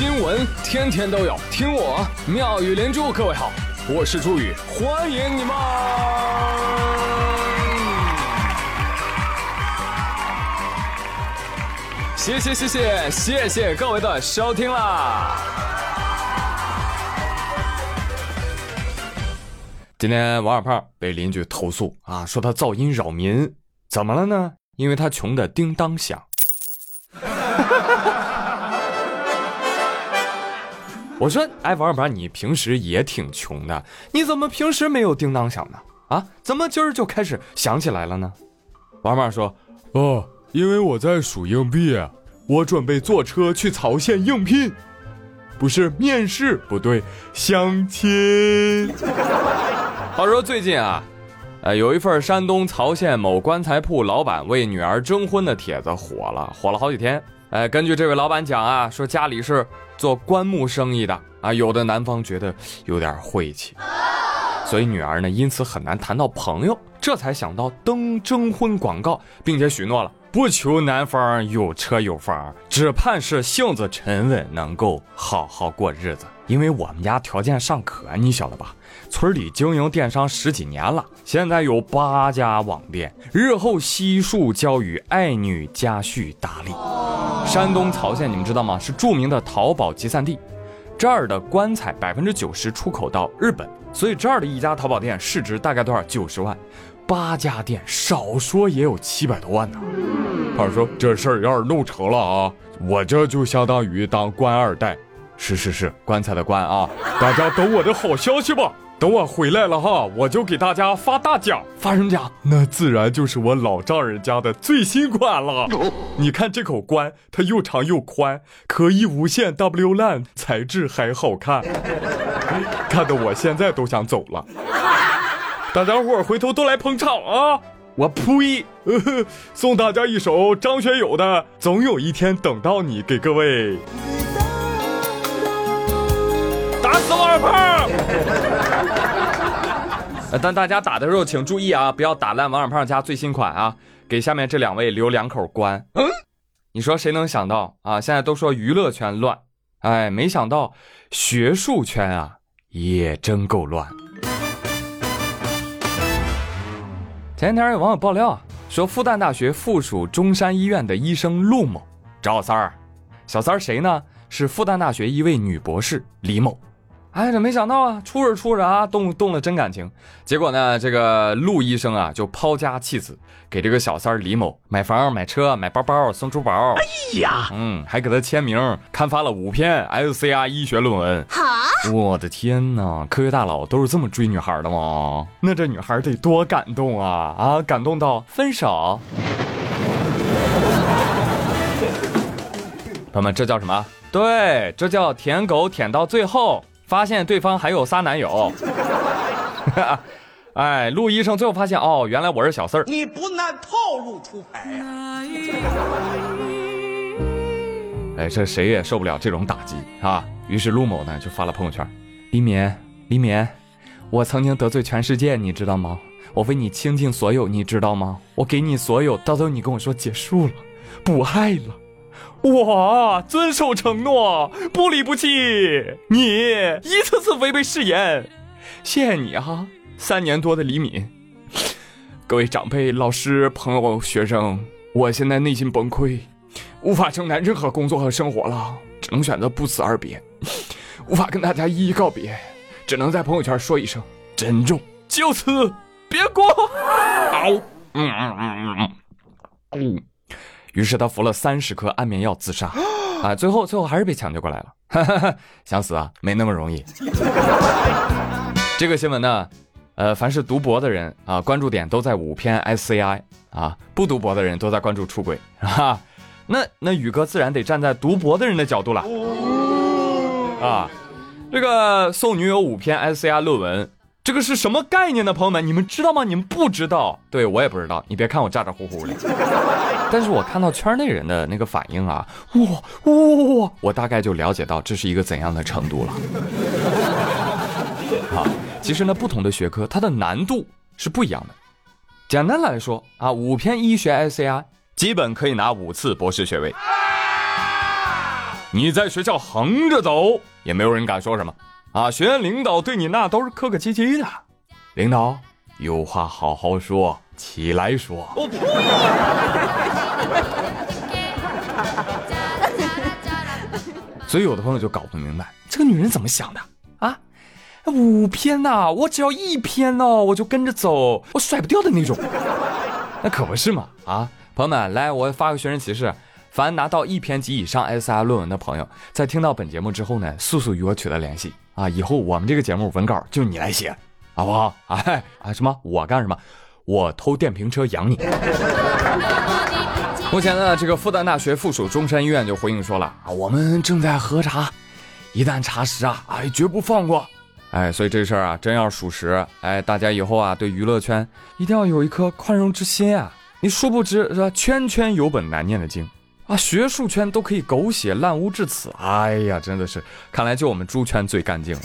新闻天天都有，听我妙语连珠。各位好，我是朱宇，欢迎你们！谢谢谢谢谢谢各位的收听啦！今天王二胖被邻居投诉啊，说他噪音扰民，怎么了呢？因为他穷的叮当响。我说，哎，王二胖，你平时也挺穷的，你怎么平时没有叮当响呢？啊，怎么今儿就开始响起来了呢？王二胖说，哦，因为我在数硬币，我准备坐车去曹县应聘，不是面试，不对，相亲。话说最近啊，呃，有一份山东曹县某棺材铺老板为女儿征婚的帖子火了，火了好几天。哎，根据这位老板讲啊，说家里是做棺木生意的啊，有的男方觉得有点晦气，所以女儿呢因此很难谈到朋友，这才想到登征婚广告，并且许诺了不求男方有车有房，只盼是性子沉稳，能够好好过日子。因为我们家条件尚可，你晓得吧？村里经营电商十几年了，现在有八家网店，日后悉数交与爱女家婿打理。山东曹县，你们知道吗？是著名的淘宝集散地，这儿的棺材百分之九十出口到日本，所以这儿的一家淘宝店市值大概多少？九十万，八家店少说也有七百多万呢。他说这事儿要是弄成了啊，我这就相当于当官二代。是是是，棺材的棺啊！大家等我的好消息吧。等我回来了哈，我就给大家发大奖。发什么奖？那自然就是我老丈人家的最新款了。你看这口棺，它又长又宽，可以无限 W 烂，材质还好看，看得我现在都想走了。大家伙儿回头都来捧场啊！我呸！送大家一首张学友的《总有一天等到你》，给各位。打死王二胖！但大家打的时候请注意啊，不要打烂王二胖家最新款啊！给下面这两位留两口关。嗯，你说谁能想到啊？现在都说娱乐圈乱，哎，没想到学术圈啊也真够乱。前天有网友爆料说，复旦大学附属中山医院的医生陆某找小三儿，小三儿谁呢？是复旦大学一位女博士李某。哎，这没想到啊，处着处着啊，动动了真感情。结果呢，这个陆医生啊，就抛家弃子，给这个小三李某买房、买车、买包包、送珠宝。哎呀，嗯，还给他签名，刊发了五篇 SCR 医学论文。哈，我的天哪，科学大佬都是这么追女孩的吗？那这女孩得多感动啊啊，感动到分手。朋友们，这叫什么？对，这叫舔狗舔到最后。发现对方还有仨男友，哎，陆医生最后发现哦，原来我是小四儿。你不按套路出牌呀？哎，这谁也受不了这种打击啊！于是陆某呢就发了朋友圈：李敏，李敏，我曾经得罪全世界，你知道吗？我为你倾尽所有，你知道吗？我给你所有，到最后你跟我说结束了，不爱了。我遵守承诺，不离不弃。你一次次违背誓言，谢谢你啊！三年多的李敏，各位长辈、老师、朋友、学生，我现在内心崩溃，无法承担任何工作和生活了，只能选择不辞而别，无法跟大家一一告别，只能在朋友圈说一声珍重，就此别过。好，嗯嗯嗯嗯嗯。于是他服了三十颗安眠药自杀，啊，最后最后还是被抢救过来了。想死啊，没那么容易。这个新闻呢，呃，凡是读博的人啊，关注点都在五篇 SCI 啊；不读博的人都在关注出轨，啊。那那宇哥自然得站在读博的人的角度了。啊，这个送女友五篇 SCI 论文。这个是什么概念呢，朋友们？你们知道吗？你们不知道，对我也不知道。你别看我咋咋呼呼的，但是我看到圈内人的那个反应啊，哇哇哇！我大概就了解到这是一个怎样的程度了。啊，其实呢，不同的学科它的难度是不一样的。简单来说啊，五篇医学 SCI 基本可以拿五次博士学位。你在学校横着走，也没有人敢说什么啊。学院领导对你那都是客客气气的。领导有话好好说，起来说。所以有的朋友就搞不明白，这个女人怎么想的啊？五篇呐，我只要一篇呢，我就跟着走，我甩不掉的那种。那可不是嘛啊！朋友们，来，我发个寻人启事：凡拿到一篇及以上 SI 论文的朋友，在听到本节目之后呢，速速与我取得联系啊！以后我们这个节目文稿就你来写，好不好？哎啊，什么？我干什么？我偷电瓶车养你。目前呢，这个复旦大学附属中山医院就回应说了啊，我们正在核查，一旦查实啊，哎，绝不放过。哎，所以这事儿啊，真要属实，哎，大家以后啊，对娱乐圈一定要有一颗宽容之心啊。你殊不知是吧？圈圈有本难念的经啊，学术圈都可以狗血烂污至此，哎呀，真的是，看来就我们猪圈最干净了。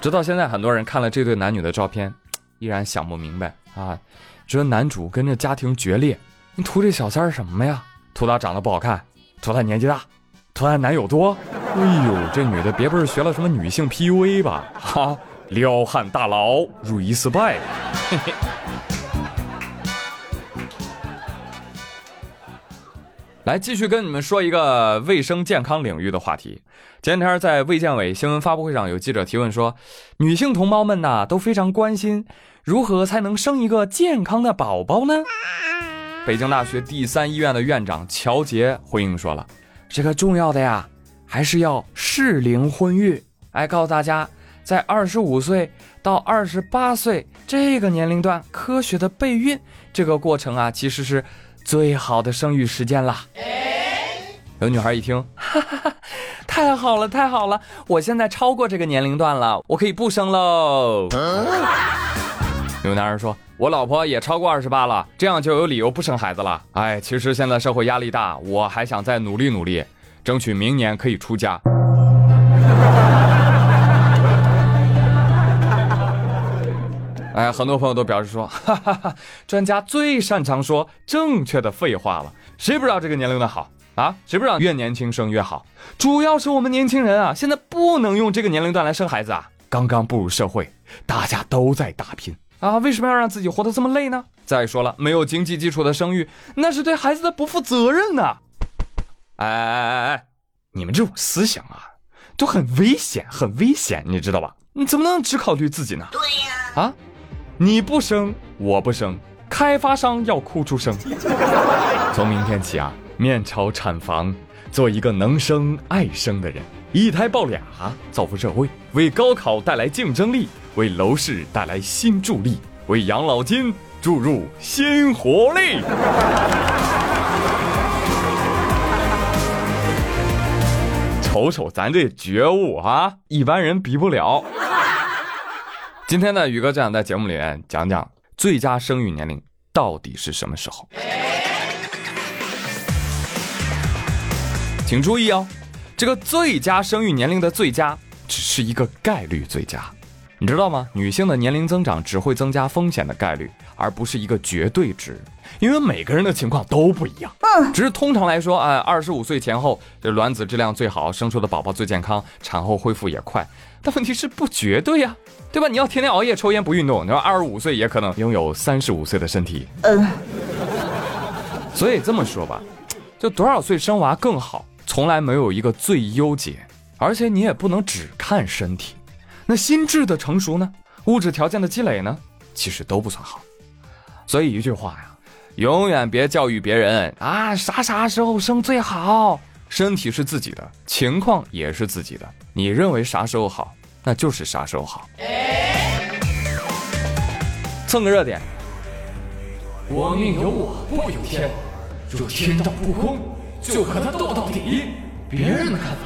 直到现在，很多人看了这对男女的照片，依然想不明白啊，觉得男主跟这家庭决裂。你图这小三儿什么呀？图他长得不好看，图他年纪大，图他男友多。哎呦，这女的别不是学了什么女性 PUA 吧？哈，撩汉大佬如意失败。来，继续跟你们说一个卫生健康领域的话题。前天在卫健委新闻发布会上，有记者提问说，女性同胞们呐都非常关心，如何才能生一个健康的宝宝呢？北京大学第三医院的院长乔杰回应说了：“这个重要的呀，还是要适龄婚育。哎，告诉大家，在二十五岁到二十八岁这个年龄段，科学的备孕这个过程啊，其实是最好的生育时间了。”有女孩一听，哈哈哈，太好了，太好了！我现在超过这个年龄段了，我可以不生喽。有男人说。我老婆也超过二十八了，这样就有理由不生孩子了。哎，其实现在社会压力大，我还想再努力努力，争取明年可以出家。哎，很多朋友都表示说，哈哈哈，专家最擅长说正确的废话了。谁不知道这个年龄段好啊？谁不知道越年轻生越好？主要是我们年轻人啊，现在不能用这个年龄段来生孩子啊。刚刚步入社会，大家都在打拼。啊，为什么要让自己活得这么累呢？再说了，没有经济基础的生育，那是对孩子的不负责任呐！哎哎哎哎，你们这种思想啊，都很危险，很危险，你知道吧？你怎么能只考虑自己呢？对呀。啊，你不生，我不生，开发商要哭出声。从明天起啊，面朝产房，做一个能生爱生的人，一胎抱俩，造福社会，为高考带来竞争力。为楼市带来新助力，为养老金注入新活力。瞅瞅咱这觉悟啊，一般人比不了。今天呢，宇哥就想在节目里面讲讲最佳生育年龄到底是什么时候。请注意哦，这个最佳生育年龄的最佳只是一个概率最佳。你知道吗？女性的年龄增长只会增加风险的概率，而不是一个绝对值，因为每个人的情况都不一样。嗯，只是通常来说，啊，二十五岁前后，这卵子质量最好，生出的宝宝最健康，产后恢复也快。但问题是不绝对呀，对吧？你要天天熬夜、抽烟、不运动，你说二十五岁也可能拥有三十五岁的身体。嗯，所以这么说吧，就多少岁生娃更好，从来没有一个最优解，而且你也不能只看身体。那心智的成熟呢？物质条件的积累呢？其实都不算好。所以一句话呀，永远别教育别人啊，啥啥时候生最好？身体是自己的，情况也是自己的。你认为啥时候好，那就是啥时候好。蹭个热点。我命由我不由天，若天道不公，就和他斗到底。别人的看法，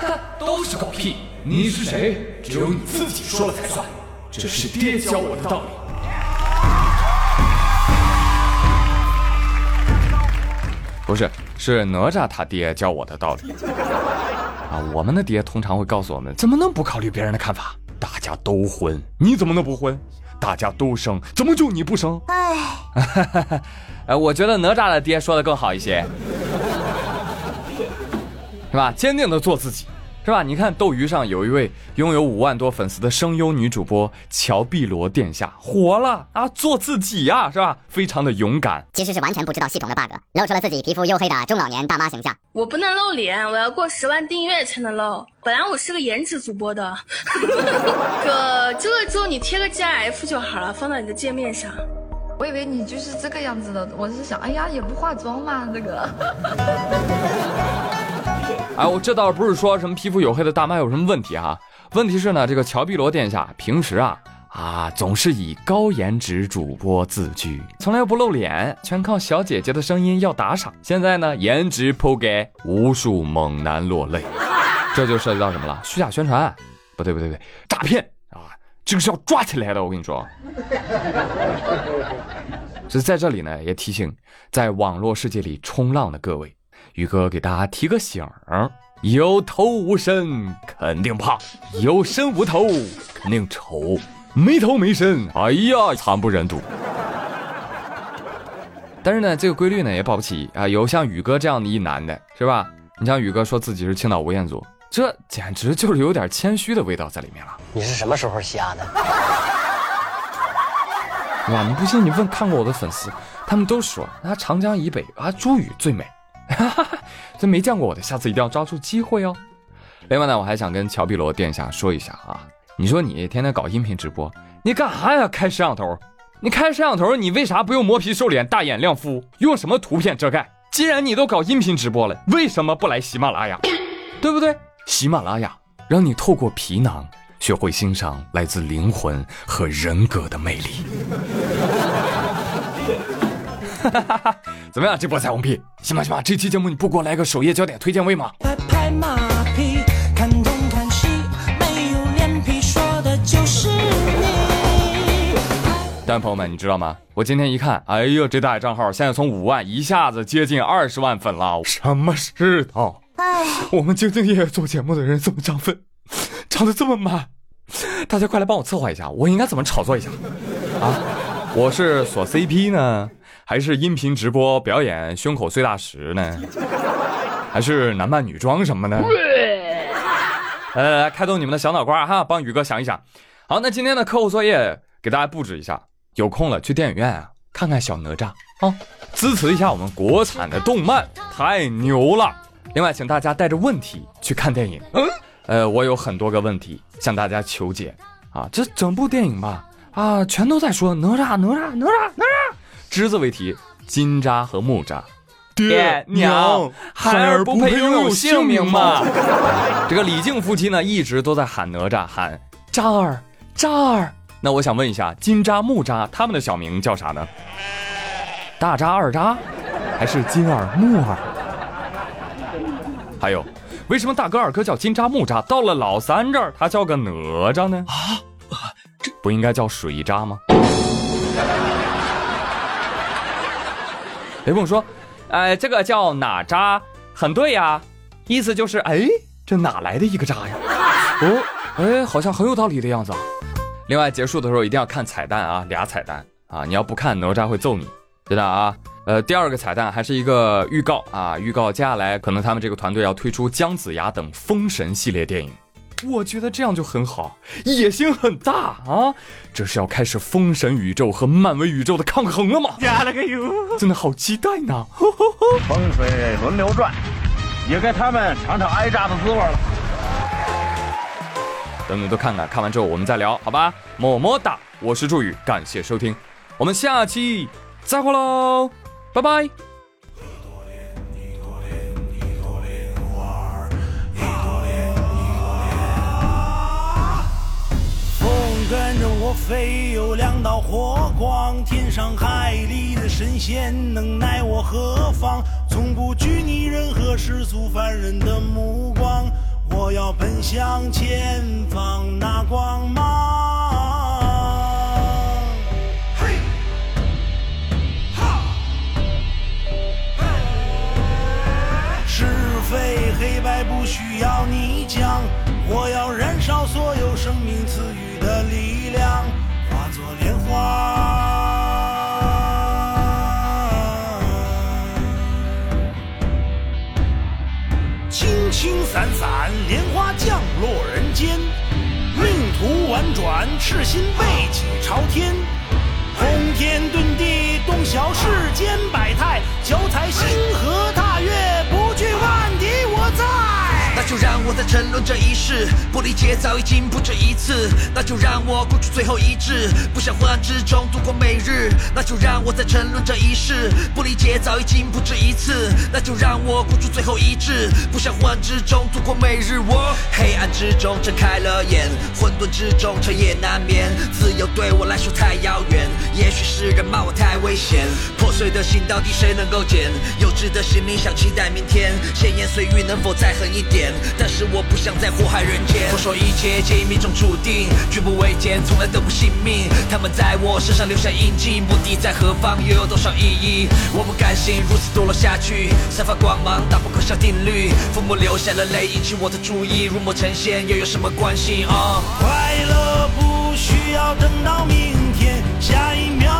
哼，都是狗屁。你是谁？只有你自己说了才算。这是爹教我的道理。不是，是哪吒他爹教我的道理。啊，我们的爹通常会告诉我们：怎么能不考虑别人的看法？大家都婚，你怎么能不婚？大家都生，怎么就你不生？哎，我觉得哪吒的爹说的更好一些。是吧？坚定的做自己。是吧？你看斗鱼上有一位拥有五万多粉丝的声优女主播乔碧罗殿下火了啊！做自己呀，是吧？非常的勇敢。其实是完全不知道系统的 bug，露出了自己皮肤黝黑的中老年大妈形象。我不能露脸，我要过十万订阅才能露。本来我是个颜值主播的，哥，这个之后你贴个 GIF 就好了，放到你的界面上。我以为你就是这个样子的，我是想，哎呀，也不化妆嘛，这个。哎，我这倒不是说什么皮肤黝黑的大妈有什么问题哈，问题是呢，这个乔碧罗殿下平时啊啊总是以高颜值主播自居，从来不露脸，全靠小姐姐的声音要打赏。现在呢，颜值铺给无数猛男落泪，这就涉及到什么了？虚假宣传？不对不对不对，诈骗啊！这个是要抓起来的，我跟你说。所以在这里呢，也提醒在网络世界里冲浪的各位。宇哥给大家提个醒儿：有头无身肯定胖，有身无头肯定丑，没头没身，哎呀，惨不忍睹。但是呢，这个规律呢也保不齐啊。有像宇哥这样的一男的，是吧？你像宇哥说自己是青岛吴彦祖，这简直就是有点谦虚的味道在里面了。你是什么时候瞎的？对吧？你不信你问看过我的粉丝，他们都说啊，长江以北啊，朱宇最美。哈哈，这没见过我的，下次一定要抓住机会哦。另外呢，我还想跟乔碧罗殿下说一下啊，你说你天天搞音频直播，你干啥呀？开摄像头？你开摄像头，你为啥不用磨皮瘦脸、大眼亮肤？用什么图片遮盖？既然你都搞音频直播了，为什么不来喜马拉雅？对不对？喜马拉雅让你透过皮囊学会欣赏来自灵魂和人格的魅力。哈哈哈。怎么样，这波彩虹屁？行吧行吧，这期节目你不给我来个首页焦点推荐位吗？拍拍马屁，看东看西，没有脸皮说的就是你。但朋友们，你知道吗？我今天一看，哎呦，这大爷账号现在从五万一下子接近二十万粉了，什么世道？我们兢兢业业做节目的人怎么涨粉，涨得这么慢？大家快来帮我策划一下，我应该怎么炒作一下？啊，我是锁 CP 呢？还是音频直播表演胸口碎大石呢？还是男扮女装什么呢？呃，开动你们的小脑瓜哈，帮宇哥想一想。好，那今天的课后作业给大家布置一下，有空了去电影院啊看看小哪吒啊，支持一下我们国产的动漫，太牛了。另外，请大家带着问题去看电影。嗯，呃，我有很多个问题向大家求解啊，这整部电影吧啊，全都在说哪吒哪吒哪吒哪吒。只字为题，金吒和木吒，爹娘，孩儿不配拥有姓名吗？这个李靖夫妻呢，一直都在喊哪吒，喊吒儿吒儿。那我想问一下，金吒木吒他们的小名叫啥呢？大吒二吒，还是金耳木耳？还有，为什么大哥二哥叫金吒木吒，到了老三这儿他叫个哪吒呢？啊，这不应该叫水吒吗？雷公说：“哎，这个叫哪吒，很对呀，意思就是，哎，这哪来的一个渣呀？哦，哎，好像很有道理的样子。另外，结束的时候一定要看彩蛋啊，俩彩蛋啊，你要不看哪吒会揍你，知道啊？呃，第二个彩蛋还是一个预告啊，预告接下来可能他们这个团队要推出姜子牙等封神系列电影。”我觉得这样就很好，野心很大啊！这是要开始封神宇宙和漫威宇宙的抗衡了吗？加了个油，真的好期待呢！风水轮流转，也该他们尝尝挨炸的滋味了。等等都看看，看完之后我们再聊，好吧？么么哒！我是祝宇，感谢收听，我们下期再会喽，拜拜。非有两道火光，天上海里的神仙能奈我何妨？从不拘泥任何世俗凡人的目光，我要奔向前方那光芒。赤心背脊朝天，轰天遁沉沦这一世，不理解早已经不止一次。那就让我孤注最后一掷，不想昏暗之中度过每日。那就让我再沉沦这一世，不理解早已经不止一次。那就让我孤注最后一掷，不想昏暗之中度过每日。我黑暗之中睁开了眼，混沌之中彻夜难眠。自由对我来说太遥远，也许是人骂我太危险。破碎的心到底谁能够捡？幼稚的心灵想期待明天，闲言碎语能否再狠一点？但是我我不想再祸害人间。我说一切皆已命中注定，举步维艰，从来都不信命。他们在我身上留下印记，目的在何方，又有多少意义？我不甘心如此堕落下去，散发光芒，打破可笑定律。父母流下了泪，引起我的注意，入魔成仙又有什么关系？啊、快乐不需要等到明天，下一秒